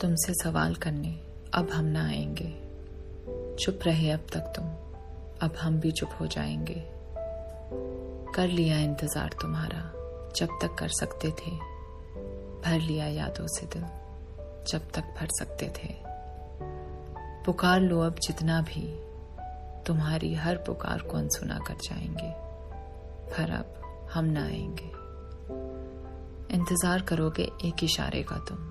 तुमसे सवाल करने। अब हम ना आएँगे। चुप रहे अब तक तुम। अब हम भी चुप हो जाएँगे। कर लिया इंतज़ार तुम्हारा। जब तक कर सकते थे। भर लिया यादों से दिल। जब तक भर सकते थे। पुकार लो अब जितना भी। तुम्हारी हर पुकार को अनसुना कर जाएँगे। पर अब हम ना आएँगे। इंतज़ार करोगे एक इशारे का तुम।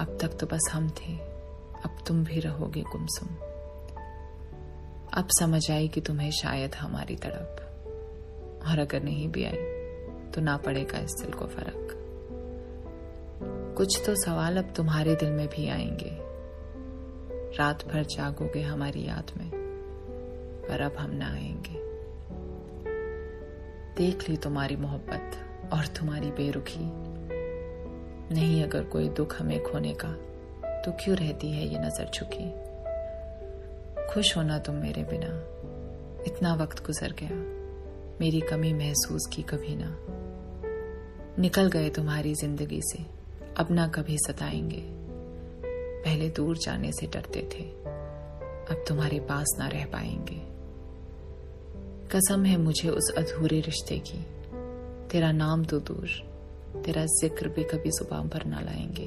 अब तक तो बस हम थे। अब तुम भी रहोगे गुमसुम। अब समझ आई कि तुम्हें शायद हमारी तड़प। और अगर नहीं भी आई तो ना पड़ेगा इस दिल को फ़र्क। कुछ तो सवाल अब तुम्हारे दिल में भी आएँगे। रात भर जागोगे हमारी याद में, पर अब हम ना आएँगे। देख ली तुम्हारी मोहब्बत और तुम्हारी बेरुखी। नहीं अगर कोई दुख हमें खोने का तो क्यों रहती है ये नज़र झुकी? खुश होना तुम मेरे बिना। इतना वक्त गुजर गया। मेरी कमी महसूस की कभी ना। निकल गए तुम्हारी ज़िंदगी से। अब ना कभी सताएँगे। पहले दूर जाने से डरते थे। अब तुम्हारे पास ना रह पाएँगे। कसम है मुझे उस अधूरे रिश्ते की। तेरा नाम तो दूर। तेरा ज़िक्र भी कभी ज़ुबान पर ना लाएँगे।